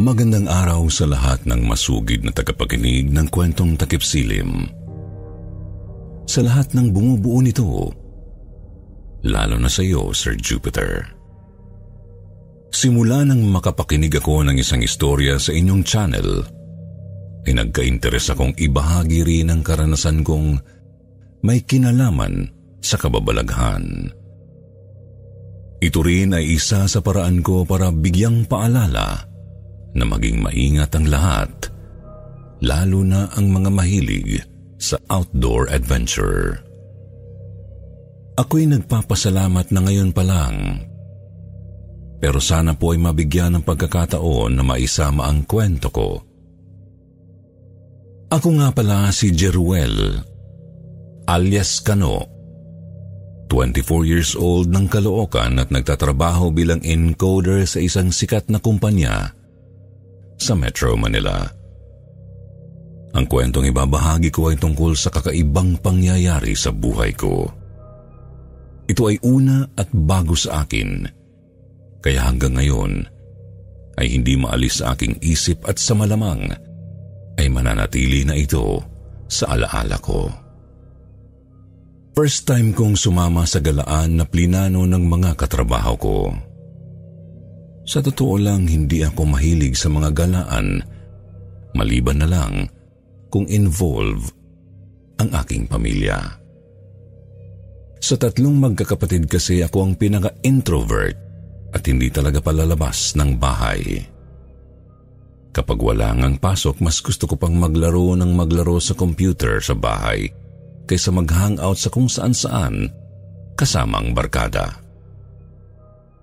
Magandang araw sa lahat ng masugid na tagapakinig ng kwentong takip silim. Sa lahat ng bumubuo nito, lalo na sa iyo, Sir Jupiter. Simula nang makapakinig ako ng isang istorya sa inyong channel, ay nagka-interes akong ibahagi rin ang karanasan kong may kinalaman sa kababalaghan. Ito rin ay isa sa paraan ko para bigyang paalala na maging maingat ang lahat, lalo na ang mga mahilig sa outdoor adventure. Ako'y nagpapasalamat na ngayon pa lang. Pero sana po ay mabigyan ng pagkakataon na maisama ang kwento ko. Ako nga pala si Jeruel, alias Kano. 24 years old ng Caloocan at nagtatrabaho bilang encoder sa isang sikat na kumpanya sa Metro Manila. Ang kwentong ibabahagi ko ay tungkol sa kakaibang pangyayari sa buhay ko. Ito ay una at bago sa akin, kaya hanggang ngayon ay hindi maalis sa aking isip at sa malamang ay mananatili na ito sa alaala ko. First time kong sumama sa galaan na plinano ng mga katrabaho ko. Sa totoo lang, hindi ako mahilig sa mga galaan, maliban na lang kung involve ang aking pamilya. Sa tatlong magkakapatid kasi ako ang pinaka-introvert at hindi talaga palalabas ng bahay. Kapag wala ngang pasok, mas gusto ko pang maglaro ng maglaro sa computer sa bahay kaysa mag-hangout sa kung saan-saan kasamang barkada.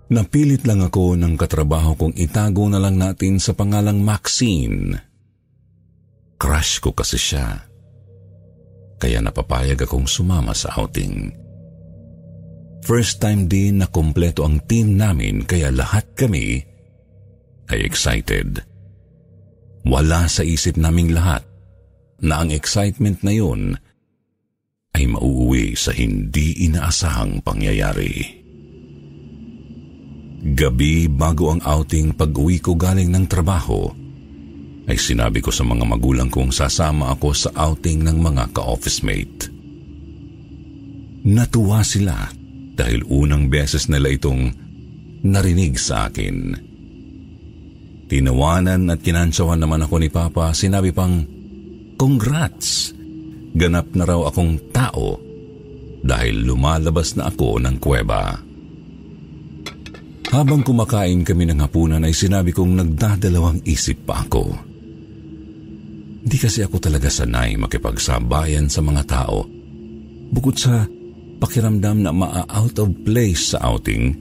Napilit lang ako ng katrabaho kong itago na lang natin sa pangalang Maxine. Crush ko kasi siya. Kaya napapayag akong sumama sa outing. First time din na kompleto ang team namin kaya lahat kami ay excited. Wala sa isip naming lahat na ang excitement na yun ay mauuwi sa hindi inaasahang pangyayari. Gabi bago ang outing pag-uwi ko galing ng trabaho, ay sinabi ko sa mga magulang kong sasama ako sa outing ng mga ka-office mate. Natuwa sila dahil unang beses nila itong narinig sa akin. Tinawanan at kinansawan naman ako ni Papa, sinabi pang, Congrats! Ganap na raw akong tao dahil lumalabas na ako ng kuweba. Habang kumakain kami ng hapunan ay sinabi kong nagdadalawang isip pa ako. Hindi kasi ako talaga sanay makipagsabayan sa mga tao. Bukod sa pakiramdam na maa-out of place sa outing,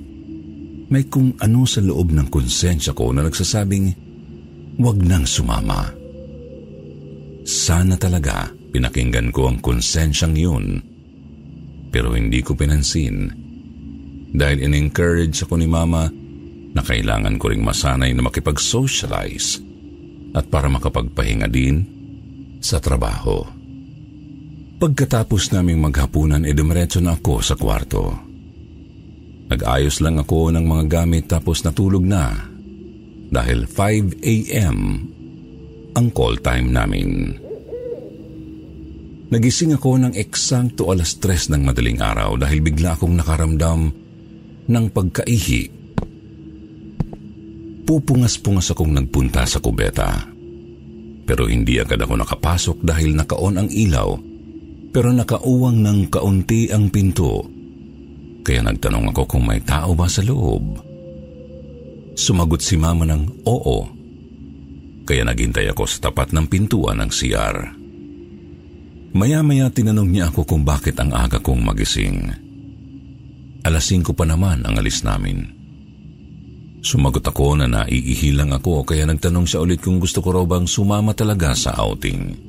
may kung ano sa loob ng konsensya ko na nagsasabing wag nang sumama. Sana talaga pinakinggan ko ang konsensyang yun, pero hindi ko pinansin dahil in-encourage ako ni Mama na kailangan ko ring masanay na makipag-socialize at para makapagpahinga din sa trabaho. Pagkatapos naming maghapunan, e dumiretso na ako sa kwarto. Nag-ayos lang ako ng mga gamit tapos natulog na dahil 5 a.m. ang call time namin. Nagising ako ng eksakto alas 3 ng madaling araw dahil bigla akong nakaramdam ng pagkaihi. Pupungas-pungas akong nagpunta sa kubeta. Pero hindi agad ako nakapasok dahil nakaon ang ilaw pero nakauwang ng kaunti ang pinto. Kaya nagtanong ako kung may tao ba sa loob. Sumagot si mama ng oo. Kaya naghintay ako sa tapat ng pintuan ng CR. Maya-maya tinanong niya ako kung bakit ang aga kong magising. Alas 5 pa naman ang alis namin. Sumagot ako na naiihilang ako kaya nagtanong siya ulit kung gusto ko raw bang sumama talaga sa outing.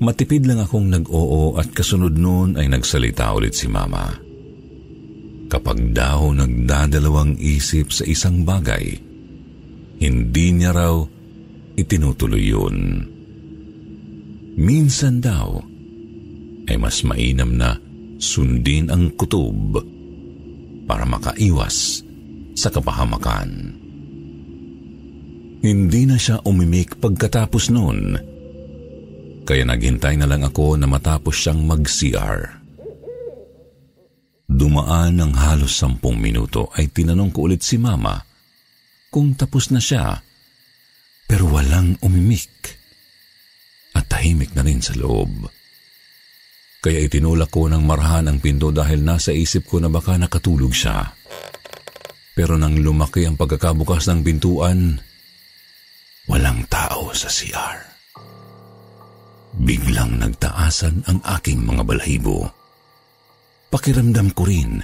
Matipid lang akong nag-oo at kasunod noon ay nagsalita ulit si Mama. Kapag daw nagdadalawang isip sa isang bagay, hindi niya raw itinutuloy yun. Minsan daw, ay mas mainam na sundin ang kutob para makaiwas sa kapahamakan. Hindi na siya umimik pagkatapos noon kaya naghintay na lang ako na matapos siyang mag-CR. Dumaan ng halos sampung minuto ay tinanong ko ulit si Mama kung tapos na siya pero walang umimik at tahimik na rin sa loob. Kaya itinulak ko ng marhan ang pinto dahil nasa isip ko na baka nakatulog siya. Pero nang lumaki ang pagkakabukas ng pintuan, walang tao sa CR. Biglang nagtaasan ang aking mga balahibo. Pakiramdam ko rin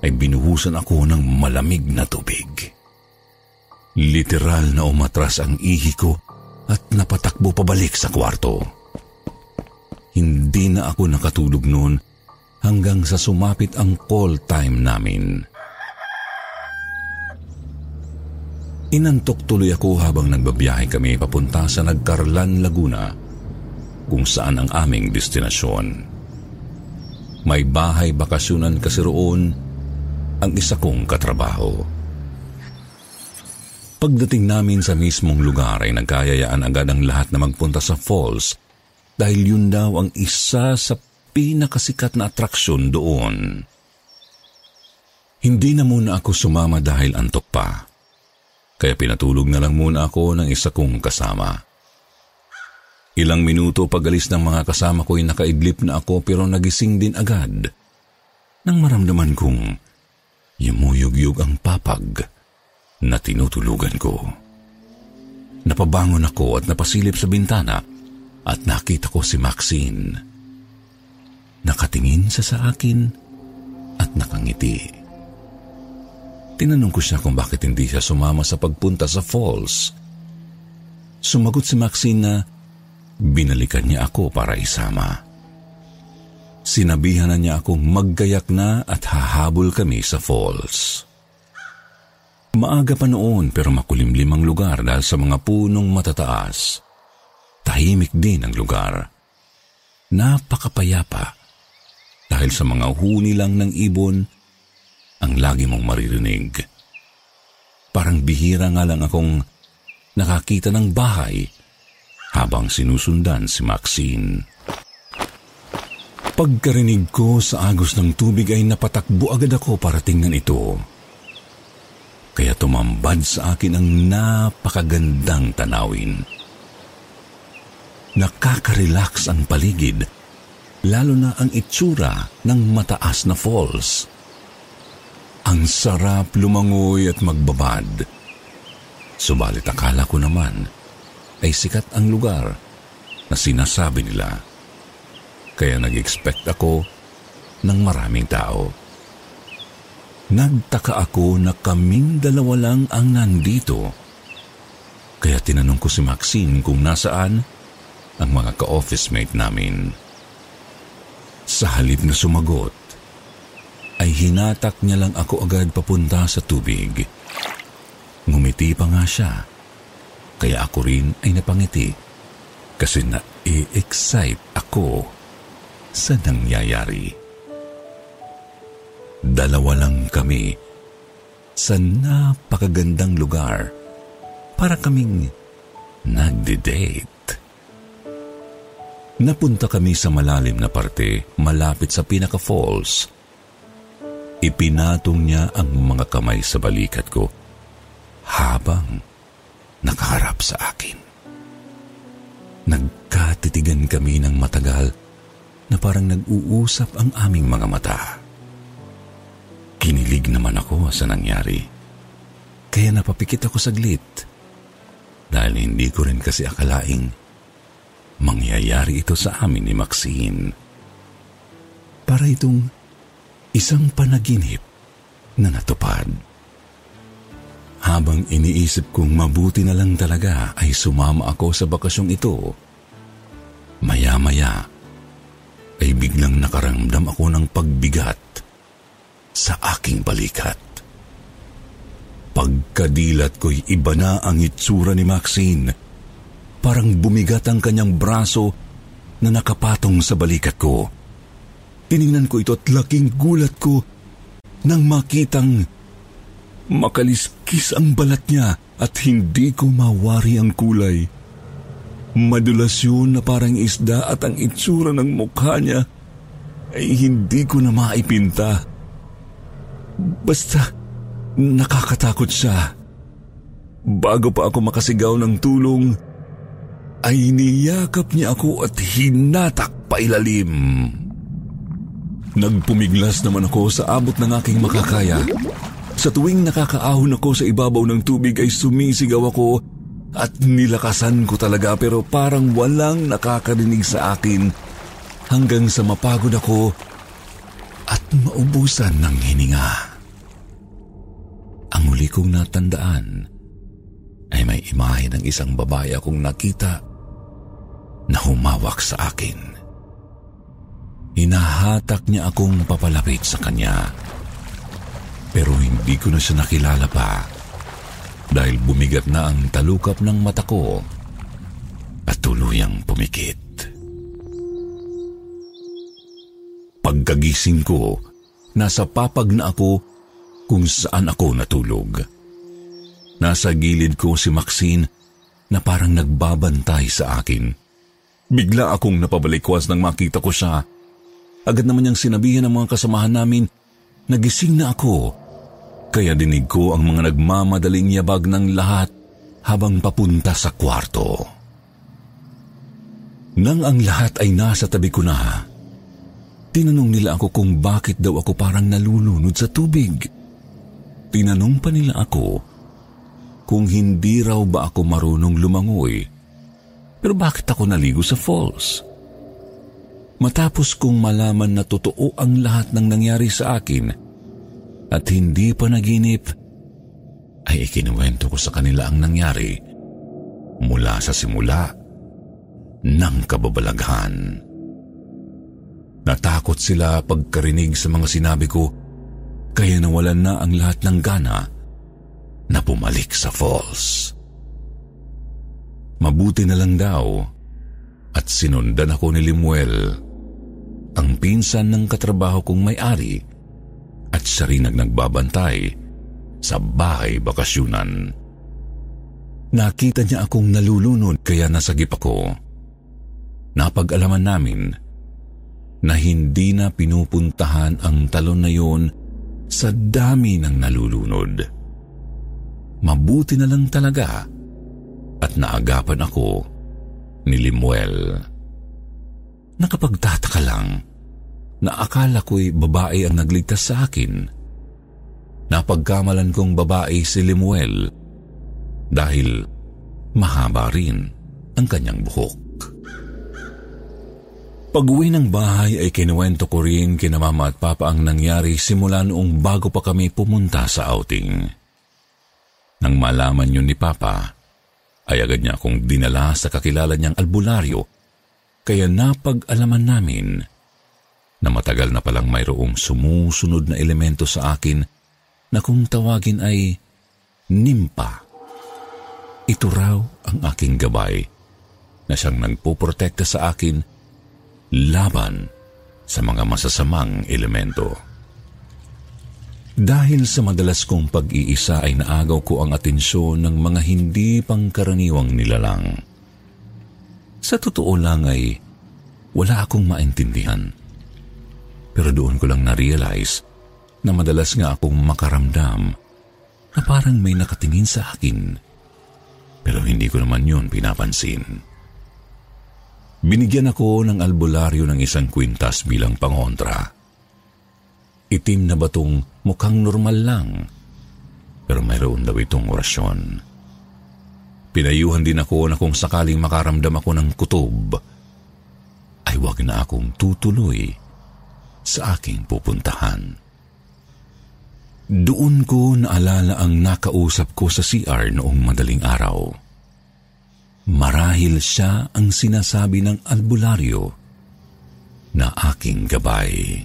ay binuhusan ako ng malamig na tubig. Literal na umatras ang ihi ko at napatakbo pabalik sa kwarto. Hindi na ako nakatulog noon hanggang sa sumapit ang call time namin. Inantok tuloy ako habang nagbabiyahe kami papunta sa Nagkarlan, Laguna kung saan ang aming destinasyon. May bahay bakasyonan kasi roon ang isa kong katrabaho. Pagdating namin sa mismong lugar ay nagkayayaan agad ang lahat na magpunta sa falls dahil yun daw ang isa sa pinakasikat na atraksyon doon. Hindi na muna ako sumama dahil antok pa. Kaya pinatulog na lang muna ako ng isa kong kasama. Ilang minuto pagalis ng mga kasama ko ay nakaidlip na ako pero nagising din agad. Nang maramdaman kong yumuyugyug ang papag na tinutulugan ko. Napabangon ako at napasilip sa bintana at nakita ko si Maxine. Nakatingin siya sa akin at nakangiti. Tinanong ko siya kung bakit hindi siya sumama sa pagpunta sa falls. Sumagot si Maxine na Binalikan niya ako para isama. Sinabihan na niya akong maggayak na at hahabol kami sa falls. Maaga pa noon pero makulimlim ang lugar dahil sa mga punong matataas. Tahimik din ang lugar. Napakapayapa dahil sa mga huni lang ng ibon ang lagi mong maririnig. Parang bihira nga lang akong nakakita ng bahay habang sinusundan si Maxine. Pagkarinig ko sa agos ng tubig ay napatakbo agad ako para tingnan ito. Kaya tumambad sa akin ang napakagandang tanawin. Nakaka-relax ang paligid, lalo na ang itsura ng mataas na falls. Ang sarap lumangoy at magbabad. Subalit akala ko naman ay sikat ang lugar na sinasabi nila. Kaya nag-expect ako ng maraming tao. Nagtaka ako na kaming dalawa lang ang nandito. Kaya tinanong ko si Maxine kung nasaan ang mga ka-office mate namin. Sa halip na sumagot, ay hinatak niya lang ako agad papunta sa tubig. Ngumiti pa nga siya kaya ako rin ay napangiti kasi na-excite ako sa nangyayari. Dalawa lang kami sa napakagandang lugar para kaming nagde-date. Napunta kami sa malalim na parte malapit sa pinaka-falls. Ipinatong niya ang mga kamay sa balikat ko habang nakaharap sa akin. Nagkatitigan kami ng matagal na parang nag-uusap ang aming mga mata. Kinilig naman ako sa nangyari. Kaya napapikit ako saglit dahil hindi ko rin kasi akalaing mangyayari ito sa amin ni Maxine. Para itong isang panaginip na natupad. Habang iniisip kong mabuti na lang talaga ay sumama ako sa bakasyong ito, Maya-maya ay biglang nakaramdam ako ng pagbigat sa aking balikat. Pagkadilat ko'y iba na ang itsura ni Maxine. Parang bumigat ang kanyang braso na nakapatong sa balikat ko. Tiningnan ko ito at laking gulat ko nang makitang makaliskis ang balat niya at hindi ko mawari ang kulay. Madulas yun na parang isda at ang itsura ng mukha niya ay hindi ko na maipinta. Basta nakakatakot siya. Bago pa ako makasigaw ng tulong, ay niyakap niya ako at hinatak pa ilalim. Nagpumiglas naman ako sa abot ng aking makakaya. Sa tuwing nakakaahon ako sa ibabaw ng tubig ay sumisigaw ako at nilakasan ko talaga pero parang walang nakakarinig sa akin hanggang sa mapagod ako at maubusan ng hininga. Ang huli kong natandaan ay may imahe ng isang babae akong nakita na humawak sa akin. Hinahatak niya akong papalapit sa kanya. Pero hindi ko na siya nakilala pa dahil bumigat na ang talukap ng mata ko at tuluyang pumikit. Pagkagising ko, nasa papag na ako kung saan ako natulog. Nasa gilid ko si Maxine na parang nagbabantay sa akin. Bigla akong napabalikwas nang makita ko siya. Agad naman niyang sinabihan ng mga kasamahan namin Nagising na ako, kaya dinig ko ang mga nagmamadaling yabag ng lahat habang papunta sa kwarto. Nang ang lahat ay nasa tabi ko na, tinanong nila ako kung bakit daw ako parang nalulunod sa tubig. Tinanong pa nila ako kung hindi raw ba ako marunong lumangoy. Pero bakit ako naligo sa falls? Matapos kong malaman na totoo ang lahat ng nangyari sa akin at hindi pa naginip, ay ikinuwento ko sa kanila ang nangyari mula sa simula ng kababalaghan. Natakot sila pagkarinig sa mga sinabi ko kaya nawalan na ang lahat ng gana na pumalik sa falls. Mabuti na lang daw at sinundan ako ni Limuel ang pinsan ng katrabaho kong may-ari at siya rin ang nagbabantay sa bahay bakasyunan. Nakita niya akong nalulunod kaya nasagip ako. Napag-alaman namin na hindi na pinupuntahan ang talon na yon sa dami ng nalulunod. Mabuti na lang talaga at naagapan ako ni Limuel. Nakapagtataka lang na akala ko'y babae ang nagligtas sa akin. Napagkamalan kong babae si Limuel dahil mahaba rin ang kanyang buhok. Pag-uwi ng bahay ay kinuwento ko rin kina mama at papa ang nangyari simula noong bago pa kami pumunta sa outing. Nang malaman yun ni papa, ay agad niya akong dinala sa kakilala niyang albularyo kaya napag-alaman namin na matagal na palang mayroong sumusunod na elemento sa akin na kung tawagin ay nimpa. Ito raw ang aking gabay na siyang nagpoprotekta sa akin laban sa mga masasamang elemento. Dahil sa madalas kong pag-iisa ay naagaw ko ang atensyon ng mga hindi pangkaraniwang nilalang. Sa totoo lang ay wala akong maintindihan pero doon ko lang na-realize na madalas nga akong makaramdam na parang may nakatingin sa akin. Pero hindi ko naman yun pinapansin. Binigyan ako ng albularyo ng isang kwintas bilang pangontra. Itim na batong mukhang normal lang, pero mayroon daw itong orasyon. Pinayuhan din ako na kung sakaling makaramdam ako ng kutob, ay wag na akong tutuloy sa aking pupuntahan. Doon ko naalala ang nakausap ko sa CR noong madaling araw. marahil siya ang sinasabi ng albularyo na aking gabay.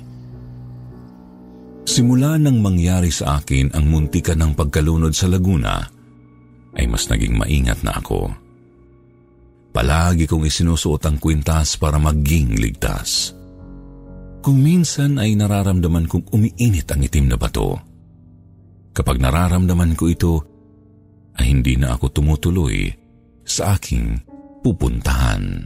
Simula nang mangyari sa akin ang muntikan ng pagkalunod sa Laguna, ay mas naging maingat na ako. Palagi kong isinusuot ang kwintas para maging ligtas. Kung minsan ay nararamdaman kong umiinit ang itim na bato. Kapag nararamdaman ko ito, ay hindi na ako tumutuloy sa aking pupuntahan.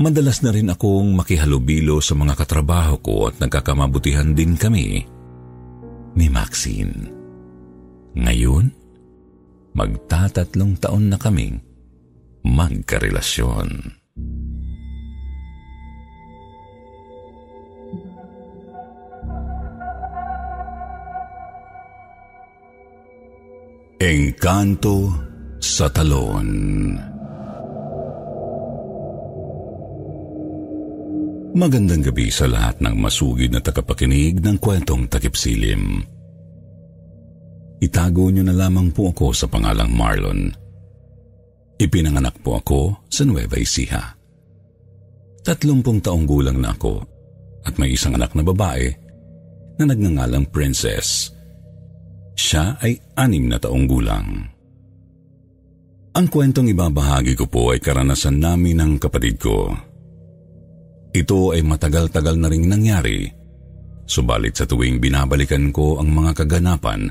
Madalas na rin akong makihalubilo sa mga katrabaho ko at nagkakamabutihan din kami ni Maxine. Ngayon, magtatatlong taon na kaming magkarelasyon. Engkanto sa Talon Magandang gabi sa lahat ng masugid na tagapakinig ng kwentong takipsilim. Itago niyo na lamang po ako sa pangalang Marlon. Ipinanganak po ako sa Nueva Ecija. Tatlumpong taong gulang na ako at may isang anak na babae na nagngangalang Princess. Siya ay anim na taong gulang. Ang kwentong ibabahagi ko po ay karanasan namin ng kapatid ko ito ay matagal-tagal na ring nangyari, subalit sa tuwing binabalikan ko ang mga kaganapan,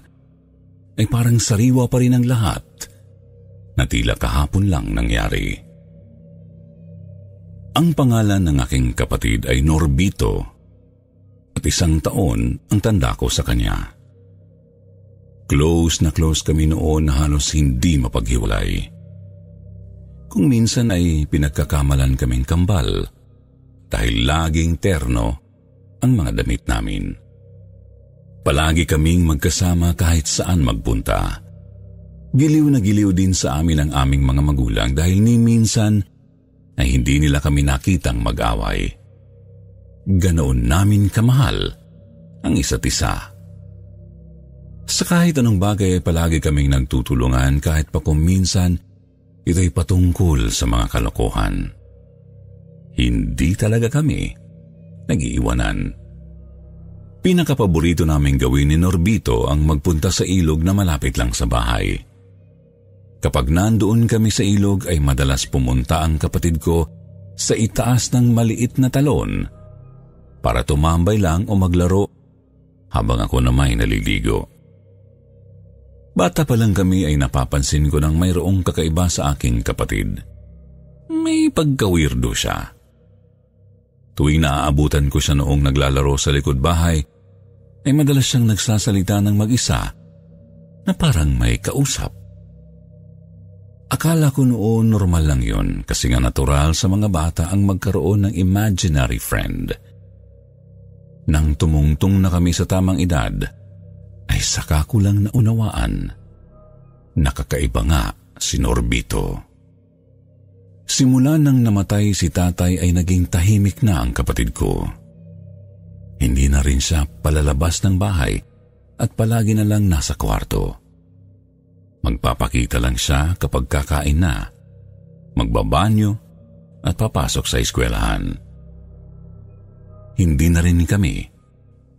ay parang sariwa pa rin ang lahat na tila kahapon lang nangyari. Ang pangalan ng aking kapatid ay Norbito at isang taon ang tanda ko sa kanya. Close na close kami noon na halos hindi mapaghiwalay. Kung minsan ay pinagkakamalan kaming kambal, dahil laging terno ang mga damit namin. Palagi kaming magkasama kahit saan magpunta. Giliw na giliw din sa amin ang aming mga magulang dahil ni minsan ay hindi nila kami nakitang mag-away. Ganoon namin kamahal ang isa't isa. Sa kahit anong bagay ay palagi kaming nagtutulungan kahit pa kung minsan ito'y patungkol sa mga kalokohan hindi talaga kami nag-iiwanan. Pinakapaborito naming gawin ni Norbito ang magpunta sa ilog na malapit lang sa bahay. Kapag nandoon kami sa ilog ay madalas pumunta ang kapatid ko sa itaas ng maliit na talon para tumambay lang o maglaro habang ako na may naliligo. Bata pa lang kami ay napapansin ko nang mayroong kakaiba sa aking kapatid. May pagkawirdo siya. Tuwing naaabutan ko siya noong naglalaro sa likod bahay, ay madalas siyang nagsasalita ng mag-isa na parang may kausap. Akala ko noon normal lang yon kasi nga natural sa mga bata ang magkaroon ng imaginary friend. Nang tumungtong na kami sa tamang edad, ay saka ko lang naunawaan. Nakakaiba nga si Norbito. Simula nang namatay si tatay ay naging tahimik na ang kapatid ko. Hindi na rin siya palalabas ng bahay at palagi na lang nasa kwarto. Magpapakita lang siya kapag kakain na, magbabanyo at papasok sa eskwelahan. Hindi na rin kami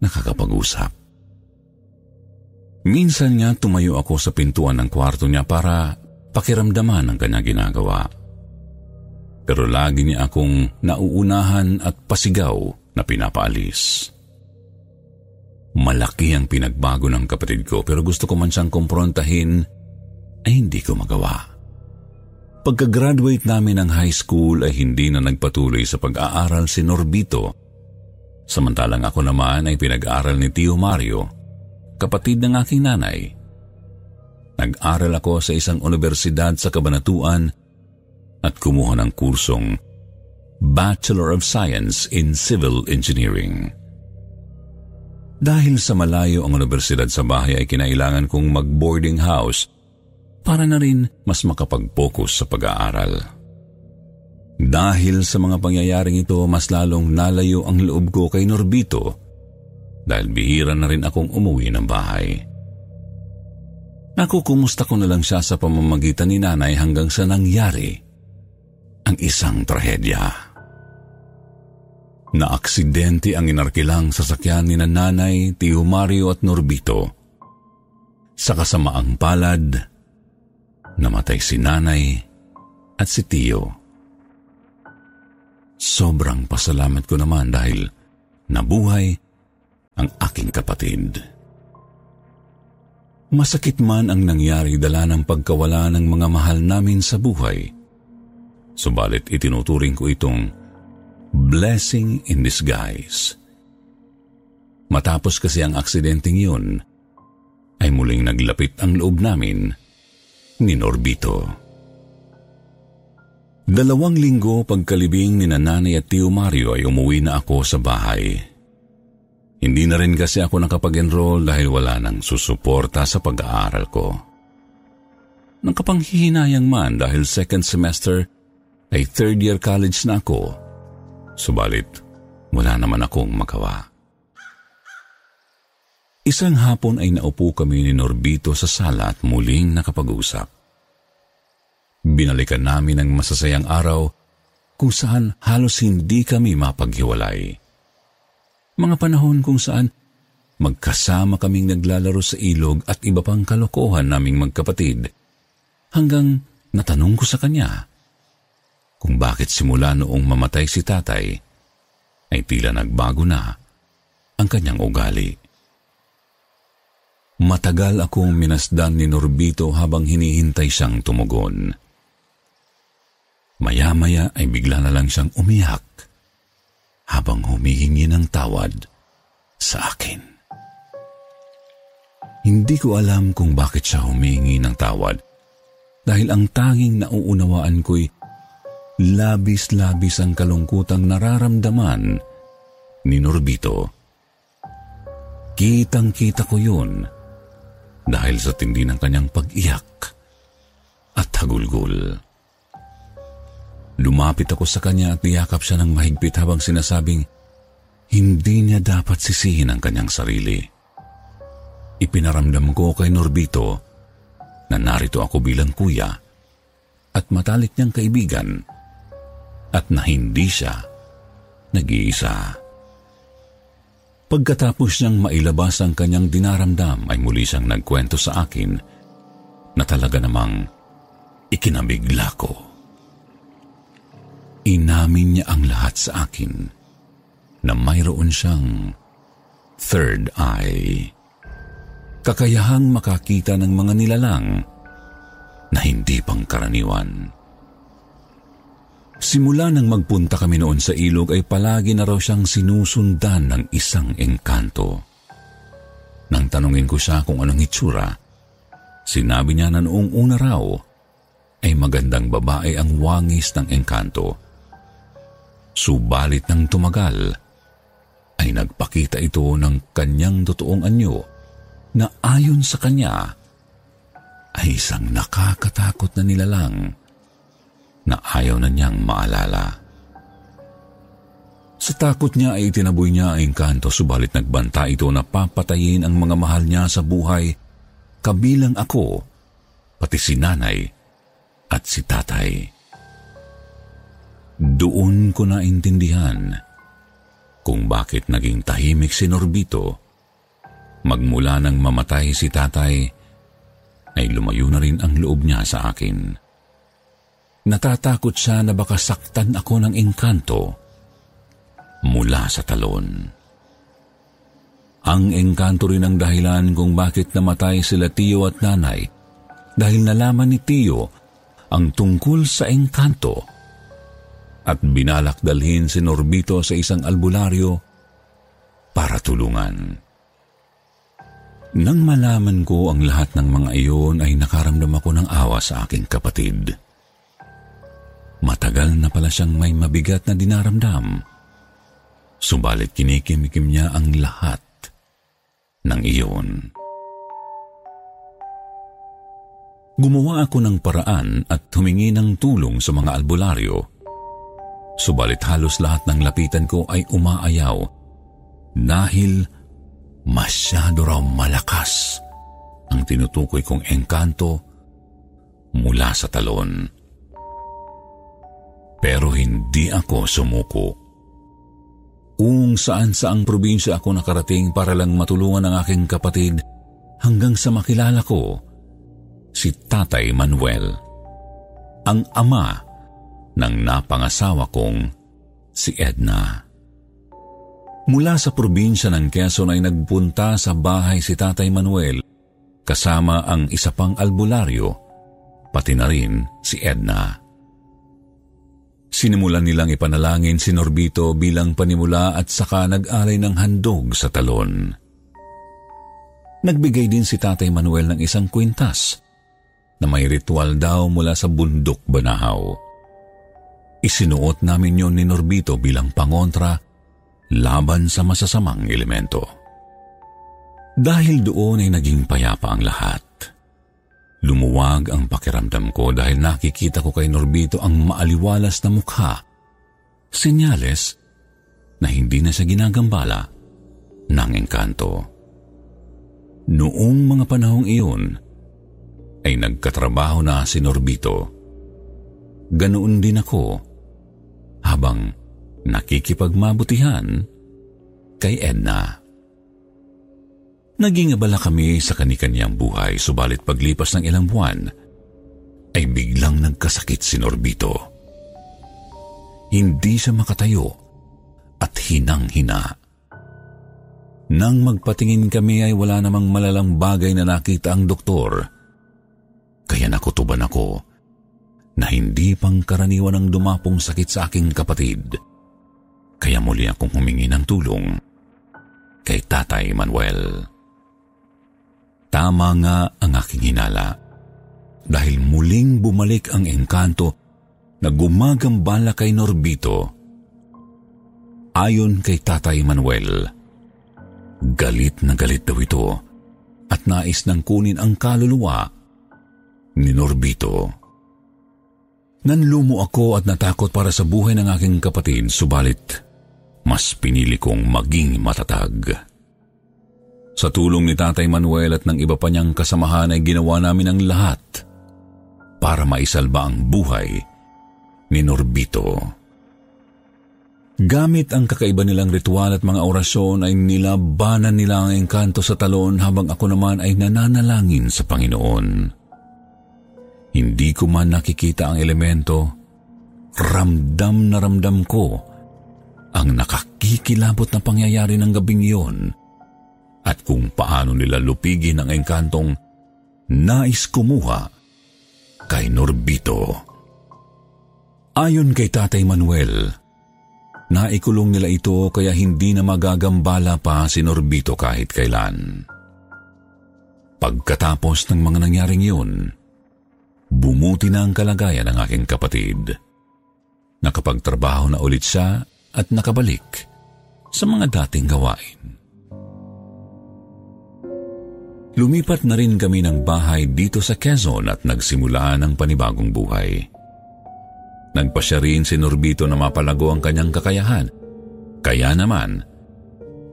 nakakapag-usap. Minsan nga tumayo ako sa pintuan ng kwarto niya para pakiramdaman ang kanya ginagawa pero lagi niya akong nauunahan at pasigaw na pinapaalis. Malaki ang pinagbago ng kapatid ko pero gusto ko man siyang kumprontahin ay hindi ko magawa. Pagka-graduate namin ng high school ay hindi na nagpatuloy sa pag-aaral si Norbito. Samantalang ako naman ay pinag-aaral ni Tio Mario, kapatid ng aking nanay. Nag-aral ako sa isang universidad sa Kabanatuan at kumuha ng kursong Bachelor of Science in Civil Engineering. Dahil sa malayo ang universidad sa bahay ay kinailangan kong mag-boarding house para na rin mas makapag-focus sa pag-aaral. Dahil sa mga pangyayaring ito, mas lalong nalayo ang loob ko kay Norbito dahil bihira na rin akong umuwi ng bahay. Nakukumusta ko na lang siya sa pamamagitan ni nanay hanggang sa nangyari ang isang trahedya. Naaksidente ang inarkilang sasakyan ni nanay, Tio Mario at Norbito. Sa kasamaang palad, namatay si nanay at si Tio. Sobrang pasalamat ko naman dahil nabuhay ang aking kapatid. Masakit man ang nangyari dala ng pagkawala ng mga mahal namin sa buhay. Subalit itinuturing ko itong blessing in disguise. Matapos kasi ang aksidenteng yun, ay muling naglapit ang loob namin ni Norbito. Dalawang linggo pagkalibing ni nanay at tiyo Mario ay umuwi na ako sa bahay. Hindi na rin kasi ako nakapag-enroll dahil wala nang susuporta sa pag-aaral ko. Nang kapanghihinayang man dahil second semester ay third year college na ako Subalit, wala naman akong magawa. Isang hapon ay naupo kami ni Norbito sa sala at muling nakapag-usap. Binalikan namin ang masasayang araw kung saan halos hindi kami mapaghiwalay. Mga panahon kung saan magkasama kaming naglalaro sa ilog at iba pang kalokohan naming magkapatid hanggang natanong ko sa kanya kung bakit simula noong mamatay si tatay ay tila nagbago na ang kanyang ugali. Matagal akong minasdan ni Norbito habang hinihintay siyang tumugon. Maya-maya ay bigla na lang siyang umiyak habang humihingi ng tawad sa akin. Hindi ko alam kung bakit siya humihingi ng tawad dahil ang tanging nauunawaan ko'y labis-labis ang kalungkutang nararamdaman ni Norbito. Kitang-kita ko yun dahil sa tindi ng kanyang pag-iyak at hagulgul. Lumapit ako sa kanya at niyakap siya ng mahigpit habang sinasabing hindi niya dapat sisihin ang kanyang sarili. Ipinaramdam ko kay Norbito na narito ako bilang kuya at matalik niyang kaibigan at na hindi siya nag-iisa. Pagkatapos niyang mailabas ang kanyang dinaramdam ay muli siyang nagkwento sa akin na talaga namang ikinabigla ko. Inamin niya ang lahat sa akin na mayroon siyang third eye. Kakayahang makakita ng mga nilalang na hindi pangkaraniwan. Simula nang magpunta kami noon sa ilog ay palagi na raw siyang sinusundan ng isang engkanto. Nang tanungin ko siya kung anong itsura, sinabi niya na noong una raw ay magandang babae ang wangis ng engkanto. Subalit nang tumagal, ay nagpakita ito ng kanyang totoong anyo na ayon sa kanya ay isang nakakatakot na nilalang na ayaw na niyang maalala. Sa takot niya ay itinaboy niya ang engkanto subalit nagbanta ito na papatayin ang mga mahal niya sa buhay kabilang ako, pati si nanay at si tatay. Doon ko na intindihan kung bakit naging tahimik si Norbito. Magmula nang mamatay si tatay, ay lumayo na rin ang loob niya sa akin. Natatakot siya na baka saktan ako ng engkanto mula sa talon. Ang engkanto rin ang dahilan kung bakit namatay sila Tiyo at nanay dahil nalaman ni Tiyo ang tungkol sa engkanto at binalak dalhin si Norbito sa isang albularyo para tulungan. Nang malaman ko ang lahat ng mga iyon ay nakaramdam ako ng awa sa aking kapatid. Matagal na pala siyang may mabigat na dinaramdam. Subalit kinikimikim niya ang lahat ng iyon. Gumawa ako ng paraan at humingi ng tulong sa mga albularyo. Subalit halos lahat ng lapitan ko ay umaayaw dahil masyado raw malakas ang tinutukoy kong engkanto mula sa talon. Pero hindi ako sumuko. Kung saan saang probinsya ako nakarating para lang matulungan ang aking kapatid hanggang sa makilala ko si Tatay Manuel, ang ama ng napangasawa kong si Edna. Mula sa probinsya ng Quezon ay nagpunta sa bahay si Tatay Manuel kasama ang isa pang albularyo, pati na rin si Edna. Sinimulan nilang ipanalangin si Norbito bilang panimula at saka nag-alay ng handog sa talon. Nagbigay din si Tatay Manuel ng isang kwintas na may ritual daw mula sa bundok Banahaw. Isinuot namin yon ni Norbito bilang pangontra laban sa masasamang elemento. Dahil doon ay naging payapa ang lahat. Lumuwag ang pakiramdam ko dahil nakikita ko kay Norbito ang maaliwalas na mukha. Senyales na hindi na siya ginagambala ng engkanto. Noong mga panahong iyon, ay nagkatrabaho na si Norbito. Ganoon din ako habang nakikipagmabutihan kay Edna. Naging abala kami sa kanikanyang buhay, subalit paglipas ng ilang buwan, ay biglang nagkasakit si Norbito. Hindi siya makatayo at hinang-hina. Nang magpatingin kami ay wala namang malalang bagay na nakita ang doktor. Kaya nakutuban ako na hindi pangkaraniwan ang dumapong sakit sa aking kapatid. Kaya muli akong humingi ng tulong kay Tatay Manuel. Tama nga ang aking hinala. Dahil muling bumalik ang engkanto na gumagambala kay Norbito. Ayon kay Tatay Manuel, galit na galit daw ito at nais nang kunin ang kaluluwa ni Norbito. Nanlumo ako at natakot para sa buhay ng aking kapatid, subalit mas pinili kong maging matatag. Sa tulong ni Tatay Manuel at ng iba pa niyang kasamahan ay ginawa namin ang lahat para maisalba ang buhay ni Norbito. Gamit ang kakaiba nilang ritual at mga orasyon ay nilabanan nila ang engkanto sa talon habang ako naman ay nananalangin sa Panginoon. Hindi ko man nakikita ang elemento, ramdam na ramdam ko ang nakakikilabot na pangyayari ng gabing iyon at kung paano nila lupigin ang engkantong nais kumuha kay Norbito. Ayon kay Tatay Manuel, naikulong nila ito kaya hindi na magagambala pa si Norbito kahit kailan. Pagkatapos ng mga nangyaring yun, bumuti na ang kalagayan ng aking kapatid. Nakapagtrabaho na ulit siya at nakabalik sa mga dating gawain. Lumipat na rin kami ng bahay dito sa Quezon at nagsimula ng panibagong buhay. Nagpasya rin si Norbito na mapalago ang kanyang kakayahan. Kaya naman,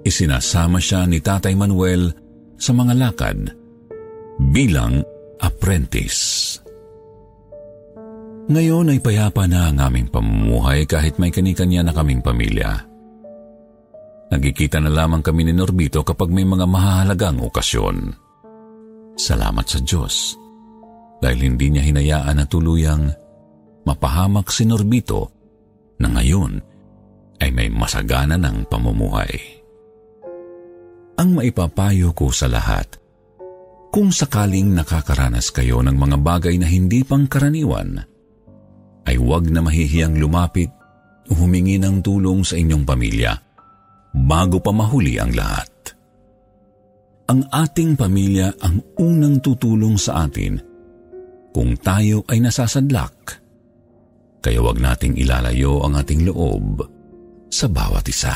isinasama siya ni Tatay Manuel sa mga lakad bilang apprentice. Ngayon ay payapa na ang aming pamumuhay kahit may kanikanya na kaming pamilya. Nagkikita na lamang kami ni Norbito kapag may mga mahahalagang okasyon. Salamat sa Diyos dahil hindi niya hinayaan na tuluyang mapahamak si Norbito na ngayon ay may masagana ng pamumuhay. ang maipapayo ko sa lahat. Kung sakaling nakakaranas kayo ng mga bagay na hindi pangkaraniwan, ay huwag na mahihiyang lumapit o humingi ng tulong sa inyong pamilya bago pa mahuli ang lahat. Ang ating pamilya ang unang tutulong sa atin kung tayo ay nasasadlak. Kaya wag nating ilalayo ang ating loob sa bawat isa.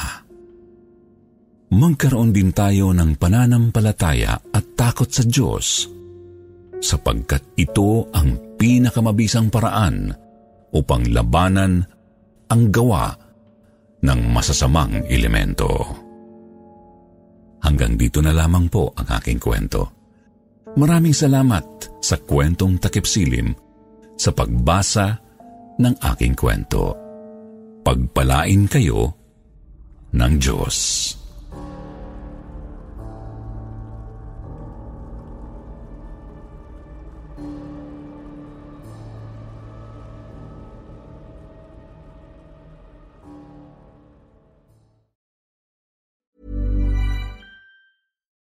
Magkaroon din tayo ng pananampalataya at takot sa Diyos sapagkat ito ang pinakamabisang paraan upang labanan ang gawa ng masasamang elemento. Hanggang dito na lamang po ang aking kwento. Maraming salamat sa kwentong takipsilim sa pagbasa ng aking kwento. Pagpalain kayo ng Diyos.